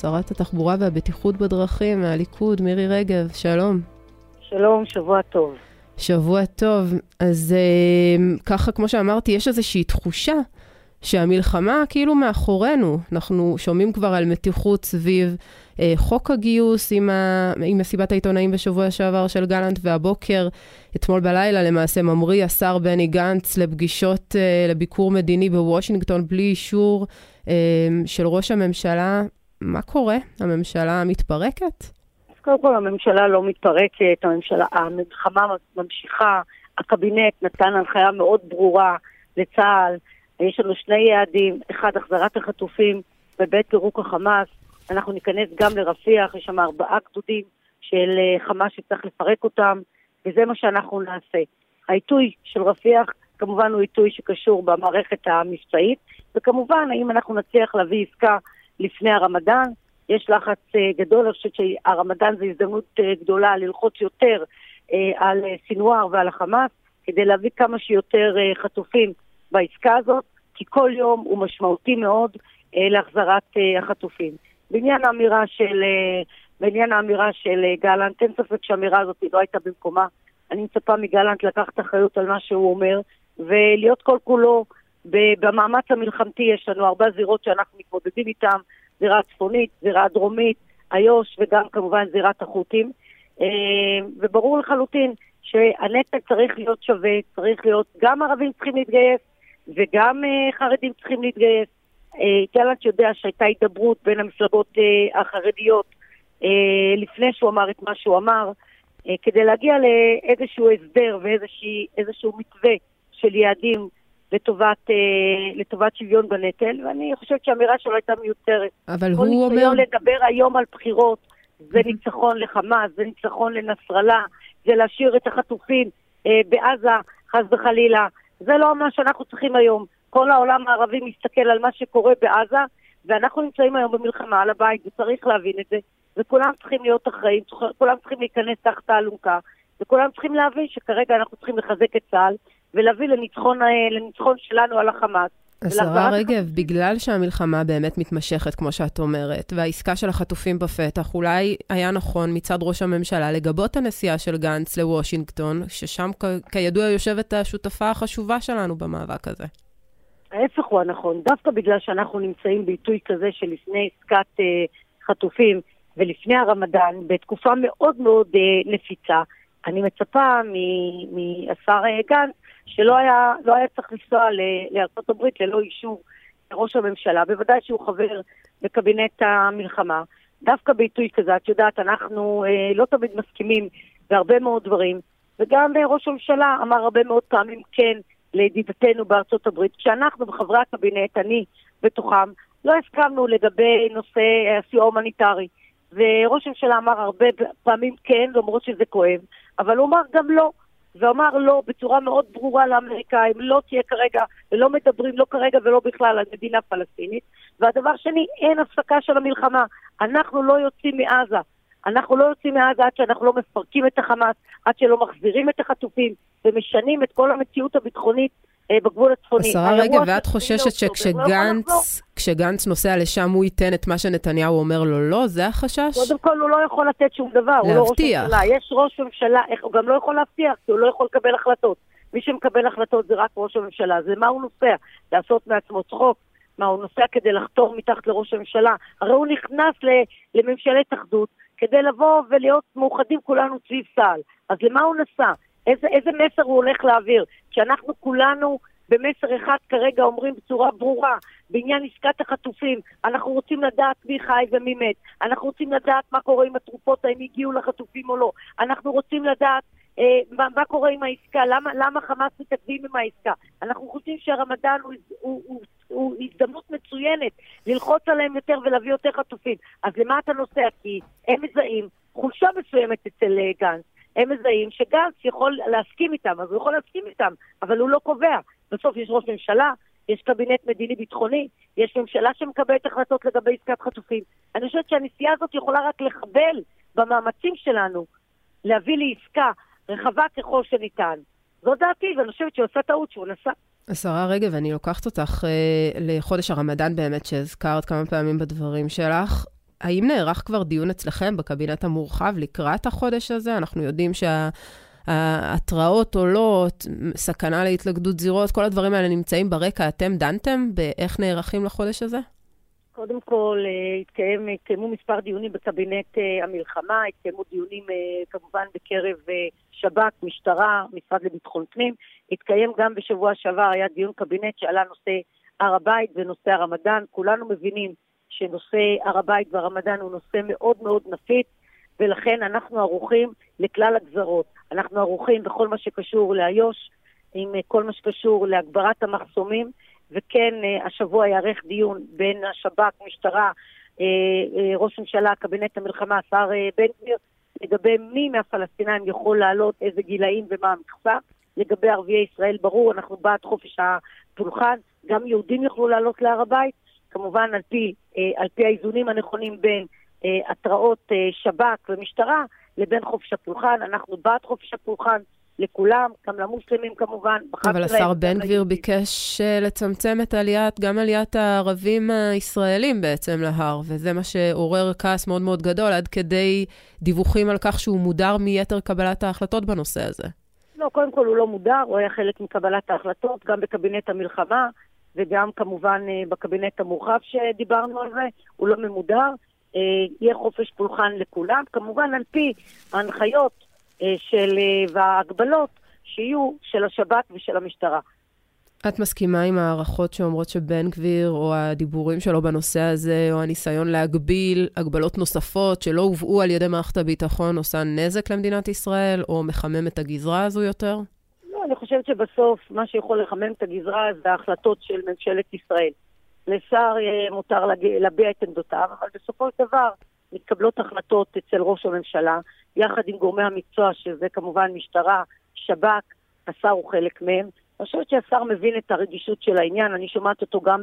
שרת התחבורה והבטיחות בדרכים מהליכוד, מירי רגב, שלום. שלום, שבוע טוב. שבוע טוב. אז אה, ככה, כמו שאמרתי, יש איזושהי תחושה שהמלחמה כאילו מאחורינו. אנחנו שומעים כבר על מתיחות סביב אה, חוק הגיוס עם, ה, עם מסיבת העיתונאים בשבוע שעבר של גלנט, והבוקר, אתמול בלילה למעשה, ממריא השר בני גנץ לפגישות, אה, לביקור מדיני בוושינגטון בלי אישור אה, של ראש הממשלה. מה קורה? הממשלה מתפרקת? קודם כל, הממשלה לא מתפרקת, הממשלה, המלחמה ממשיכה, הקבינט נתן הנחיה מאוד ברורה לצה"ל, יש לנו שני יעדים, אחד, החזרת החטופים, וב' פירוק החמאס. אנחנו ניכנס גם לרפיח, יש שם ארבעה גדודים של אה, חמאס שצריך לפרק אותם, וזה מה שאנחנו נעשה. העיתוי של רפיח כמובן הוא עיתוי שקשור במערכת המבצעית, וכמובן, האם אנחנו נצליח להביא עסקה לפני הרמדאן, יש לחץ uh, גדול, אני חושבת שהרמדאן זו הזדמנות uh, גדולה ללחוץ יותר uh, על סינואר ועל החמאס, כדי להביא כמה שיותר חטופים בעסקה הזאת, כי כל יום הוא משמעותי מאוד להחזרת החטופים. בעניין האמירה של, בעניין האמירה של גלנט, אין ספק שהאמירה הזאת לא הייתה במקומה. אני מצפה מגלנט לקחת אחריות על מה שהוא אומר, ולהיות כל כולו במאמץ המלחמתי. יש לנו ארבע זירות שאנחנו מתמודדים איתן, זירה צפונית, זירה דרומית, איו"ש וגם כמובן זירת החות'ים. אה, וברור לחלוטין שהנטל צריך להיות שווה, צריך להיות, גם ערבים צריכים להתגייס וגם אה, חרדים צריכים להתגייס. גלנט אה, יודע שהייתה הידברות בין המפלגות החרדיות לפני שהוא אמר את מה שהוא אמר, כדי להגיע לאיזשהו הסדר ואיזשהו מתווה של יעדים לטובת, אה, לטובת שוויון בנטל, ואני חושבת שהאמירה שלו הייתה מיותרת. אבל הוא אומר... כל ניסיון לדבר היום על בחירות זה ניצחון לחמאס, זה ניצחון לנסראללה, זה להשאיר את החטופים אה, בעזה, חס וחלילה. זה לא מה שאנחנו צריכים היום. כל העולם הערבי מסתכל על מה שקורה בעזה, ואנחנו נמצאים היום במלחמה על הבית, וצריך להבין את זה, וכולם צריכים להיות אחראים, כולם צריכים להיכנס תחת האלונקה, וכולם צריכים להבין שכרגע אנחנו צריכים לחזק את צה"ל, ולהביא לניצחון, אה, לניצחון שלנו על החמאס. השרה רגב, בגלל שהמלחמה באמת מתמשכת, כמו שאת אומרת, והעסקה של החטופים בפתח, אולי היה נכון מצד ראש הממשלה לגבות הנסיעה של גנץ לוושינגטון, ששם כ- כידוע יושבת השותפה החשובה שלנו במאבק הזה. ההפך הוא הנכון, דווקא בגלל שאנחנו נמצאים בעיתוי כזה שלפני עסקת אה, חטופים ולפני הרמדאן, בתקופה מאוד מאוד אה, נפיצה, אני מצפה מהשר אה, גנץ שלא היה, לא היה צריך לנסוע הברית ללא אישור ראש הממשלה, בוודאי שהוא חבר בקבינט המלחמה. דווקא בעיתוי כזה, את יודעת, אנחנו אה, לא תמיד מסכימים בהרבה מאוד דברים, וגם אה, ראש הממשלה אמר הרבה מאוד פעמים כן לידידתנו בארצות הברית. כשאנחנו וחברי הקבינט, אני בתוכם, לא הסכמנו לגבי נושא הסיוע ההומניטרי. וראש הממשלה אמר הרבה פעמים כן, למרות שזה כואב, אבל הוא אמר גם לא. ואמר לא בצורה מאוד ברורה לאמריקאים, לא תהיה כרגע, ולא מדברים לא כרגע ולא בכלל על מדינה פלסטינית. והדבר שני, אין הפסקה של המלחמה. אנחנו לא יוצאים מעזה. אנחנו לא יוצאים מעזה עד שאנחנו לא מפרקים את החמאס, עד שלא מחזירים את החטופים ומשנים את כל המציאות הביטחונית בגבול הצפוני. השרה רגב, ואת חוששת שכשגנץ כשגנץ נוסע לשם הוא ייתן את מה שנתניהו אומר לו לא? זה החשש? קודם כל הוא לא יכול לתת שום דבר, הוא לא ראש ממשלה. יש ראש ממשלה, הוא גם לא יכול להבטיח, כי הוא לא יכול לקבל החלטות. מי שמקבל החלטות זה רק ראש הממשלה. זה מה הוא נוסע? לעשות מעצמו צחוק? מה, הוא נוסע כדי לחתור מתחת לראש הממשלה? הרי הוא נכנס לממשלת אחדות כדי לבוא ולהיות מאוחדים כולנו סביב צה"ל. אז למה הוא נסע? איזה, איזה מסר הוא הולך להעביר? כשאנחנו כולנו במסר אחד כרגע אומרים בצורה ברורה, בעניין עסקת החטופים, אנחנו רוצים לדעת מי חי ומי מת, אנחנו רוצים לדעת מה קורה עם התרופות, האם הגיעו לחטופים או לא, אנחנו רוצים לדעת אה, מה, מה קורה עם העסקה, למה, למה חמאס מתעכבים עם העסקה, אנחנו חושבים שהרמדאן הוא, הוא, הוא, הוא הזדמנות מצוינת ללחוץ עליהם יותר ולהביא יותר חטופים. אז למה אתה נוסע? כי הם מזהים חולשה מסוימת אצל אה, גנץ. הם מזהים שגנץ יכול להסכים איתם, אז הוא יכול להסכים איתם, אבל הוא לא קובע. בסוף יש ראש ממשלה, יש קבינט מדיני-ביטחוני, יש ממשלה שמקבלת החלטות לגבי עסקת חטופים. אני חושבת שהנסיעה הזאת יכולה רק לחבל במאמצים שלנו להביא לעסקה רחבה ככל שניתן. זו דעתי, ואני חושבת שהוא עושה טעות שהוא נסע. השרה רגב, אני לוקחת אותך אה, לחודש הרמדאן באמת, שהזכרת כמה פעמים בדברים שלך. האם נערך כבר דיון אצלכם בקבינט המורחב לקראת החודש הזה? אנחנו יודעים שההתראות עולות, סכנה להתלכדות זירות, כל הדברים האלה נמצאים ברקע. אתם דנתם באיך נערכים לחודש הזה? קודם כל, אה, התקיים, התקיימו מספר דיונים בקבינט אה, המלחמה, התקיימו דיונים אה, כמובן בקרב שב"כ, משטרה, משרד לביטחון פנים. התקיים גם בשבוע שעבר, היה דיון קבינט שעלה נושא הר הבית ונושא הרמדאן. כולנו מבינים שנושא הר הבית והרמדאן הוא נושא מאוד מאוד נפיץ, ולכן אנחנו ערוכים לכלל הגזרות. אנחנו ערוכים בכל מה שקשור לאיו"ש, עם כל מה שקשור להגברת המחסומים. וכן, אה, השבוע יארך דיון בין השב"כ, משטרה, אה, אה, ראש ממשלה, קבינט המלחמה, השר בן גביר, לגבי מי מהפלסטינאים יכול לעלות, איזה גילאים ומה המכסה. לגבי ערביי ישראל, ברור, אנחנו בעד חופש הפולחן, גם יהודים יוכלו לעלות להר הבית, כמובן על פי, על פי האיזונים הנכונים בין התראות שב"כ ומשטרה לבין חופש הפולחן. אנחנו בעד חופש הפולחן, לכולם, גם למוסלמים כמובן. אבל השר בן גביר ביקש אה, לצמצם את עליית, גם עליית הערבים הישראלים בעצם להר, וזה מה שעורר כעס מאוד מאוד גדול, עד כדי דיווחים על כך שהוא מודר מיתר קבלת ההחלטות בנושא הזה. לא, קודם כל הוא לא מודר, הוא היה חלק מקבלת ההחלטות, גם בקבינט המלחמה, וגם כמובן אה, בקבינט המורחב שדיברנו על זה, הוא לא ממודר. אה, יהיה חופש פולחן לכולם, כמובן על פי ההנחיות אה, של, וההגבלות שיהיו של השב"כ ושל המשטרה. את מסכימה עם הערכות שאומרות שבן גביר, או הדיבורים שלו בנושא הזה, או הניסיון להגביל הגבלות נוספות שלא הובאו על ידי מערכת הביטחון, עושה נזק למדינת ישראל, או מחמם את הגזרה הזו יותר? אני חושבת שבסוף מה שיכול לחמם את הגזרה זה ההחלטות של ממשלת ישראל. לשר מותר להביע את עמדותיו, אבל בסופו של דבר מתקבלות החלטות אצל ראש הממשלה, יחד עם גורמי המקצוע, שזה כמובן משטרה, שב"כ, השר הוא חלק מהם. אני חושבת שהשר מבין את הרגישות של העניין, אני שומעת אותו גם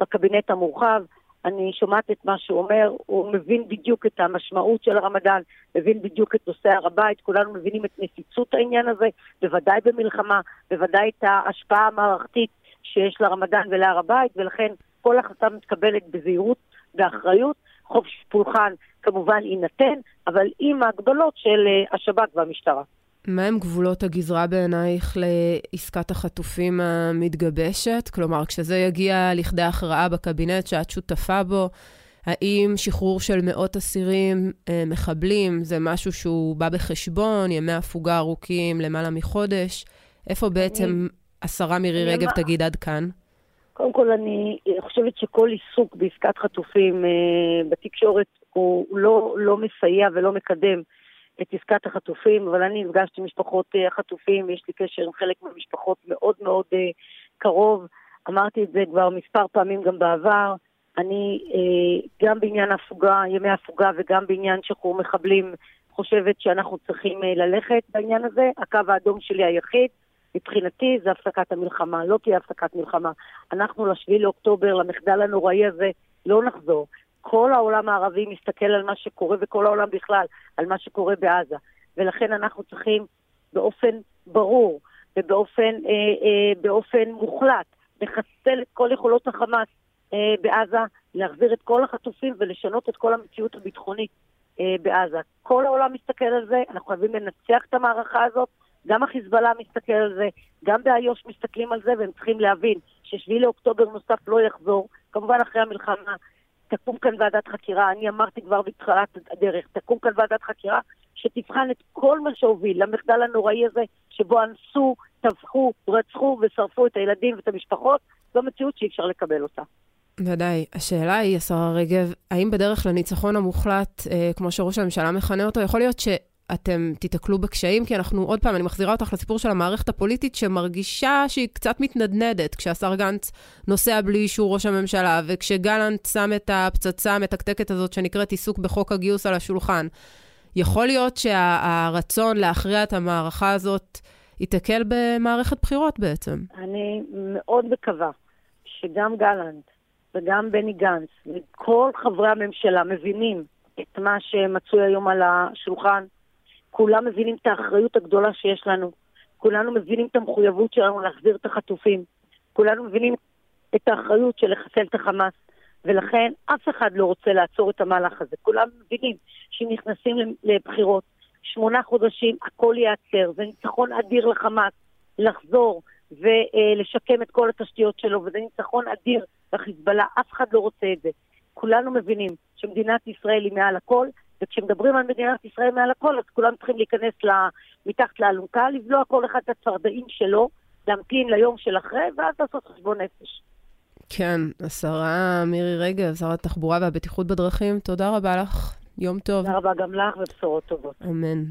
בקבינט המורחב, אני שומעת את מה שהוא אומר, הוא מבין בדיוק את המשמעות של הרמדאן, מבין בדיוק את נושא הר הבית, כולנו מבינים את נפיצות העניין הזה, בוודאי במלחמה, בוודאי את ההשפעה המערכתית שיש לרמדאן ולהר הבית, ולכן כל החלטה מתקבלת בזהירות, באחריות, חופש פולחן כמובן יינתן, אבל עם ההגבלות של אה, השב"כ והמשטרה. מהם גבולות הגזרה בעינייך לעסקת החטופים המתגבשת? כלומר, כשזה יגיע לכדי הכרעה בקבינט שאת שותפה בו, האם שחרור של מאות אסירים, אה, מחבלים, זה משהו שהוא בא בחשבון, ימי הפוגה ארוכים, למעלה מחודש? איפה בעצם אני, השרה מירי רגב מה... תגיד עד כאן? קודם כל, אני חושבת שכל עיסוק בעסקת חטופים אה, בתקשורת הוא לא, לא מסייע ולא מקדם את עסקת החטופים, אבל אני נפגשתי עם משפחות אה, החטופים, יש לי קשר עם חלק מהמשפחות מאוד מאוד אה, קרוב. אמרתי את זה כבר מספר פעמים גם בעבר. אני אה, גם בעניין הפוגה, ימי הפוגה וגם בעניין שחרור מחבלים, חושבת שאנחנו צריכים אה, ללכת בעניין הזה. הקו האדום שלי היחיד מבחינתי זה הפסקת המלחמה, לא תהיה הפסקת מלחמה. אנחנו לשביעי לאוקטובר, למחדל הנוראי הזה, לא נחזור. כל העולם הערבי מסתכל על מה שקורה, וכל העולם בכלל, על מה שקורה בעזה. ולכן אנחנו צריכים באופן ברור ובאופן אה, אה, מוחלט לחסל את כל יכולות החמאס אה, בעזה, להחזיר את כל החטופים ולשנות את כל המציאות הביטחונית אה, בעזה. כל העולם מסתכל על זה, אנחנו חייבים לנצח את המערכה הזאת. גם החיזבאללה מסתכל על זה, גם באיו"ש מסתכלים על זה, והם צריכים להבין ששביעי לאוקטובר נוסף לא יחזור. כמובן אחרי המלחמה תקום כאן ועדת חקירה, אני אמרתי כבר בתחילת הדרך, תקום כאן ועדת חקירה שתבחן את כל מה שהוביל למחדל הנוראי הזה, שבו אנסו, טבחו, רצחו ושרפו את הילדים ואת המשפחות, זו מציאות שאי אפשר לקבל אותה. ודאי. השאלה היא, השרה רגב, האם בדרך לניצחון המוחלט, אה, כמו שראש הממשלה מכנה אותו, יכול להיות ש... אתם תיתקלו בקשיים, כי אנחנו, עוד פעם, אני מחזירה אותך לסיפור של המערכת הפוליטית, שמרגישה שהיא קצת מתנדנדת, כשהשר גנץ נוסע בלי אישור ראש הממשלה, וכשגלנט שם את הפצצה המתקתקת הזאת שנקראת עיסוק בחוק הגיוס על השולחן. יכול להיות שהרצון להכריע את המערכה הזאת ייתקל במערכת בחירות בעצם. אני מאוד מקווה שגם גלנט וגם בני גנץ וכל חברי הממשלה מבינים את מה שמצוי היום על השולחן, כולם מבינים את האחריות הגדולה שיש לנו. כולנו מבינים את המחויבות שלנו להחזיר את החטופים. כולנו מבינים את האחריות של לחסל את החמאס. ולכן אף אחד לא רוצה לעצור את המהלך הזה. כולם מבינים שאם נכנסים לבחירות, שמונה חודשים הכל ייעצר, זה ניצחון אדיר לחמאס לחזור ולשקם את כל התשתיות שלו, וזה ניצחון אדיר לחיזבאללה, אף אחד לא רוצה את זה. כולנו מבינים שמדינת ישראל היא מעל הכל, וכשמדברים על מדינת ישראל מעל הכל, אז כולם צריכים להיכנס מתחת לאלונקה, לבלוע כל אחד את הצפרדעים שלו, להמתין ליום של אחרי, ואז לעשות חשבון נפש. כן, השרה מירי רגב, שרת התחבורה והבטיחות בדרכים, תודה רבה לך. יום טוב. תודה רבה גם לך ובשורות טובות. אמן.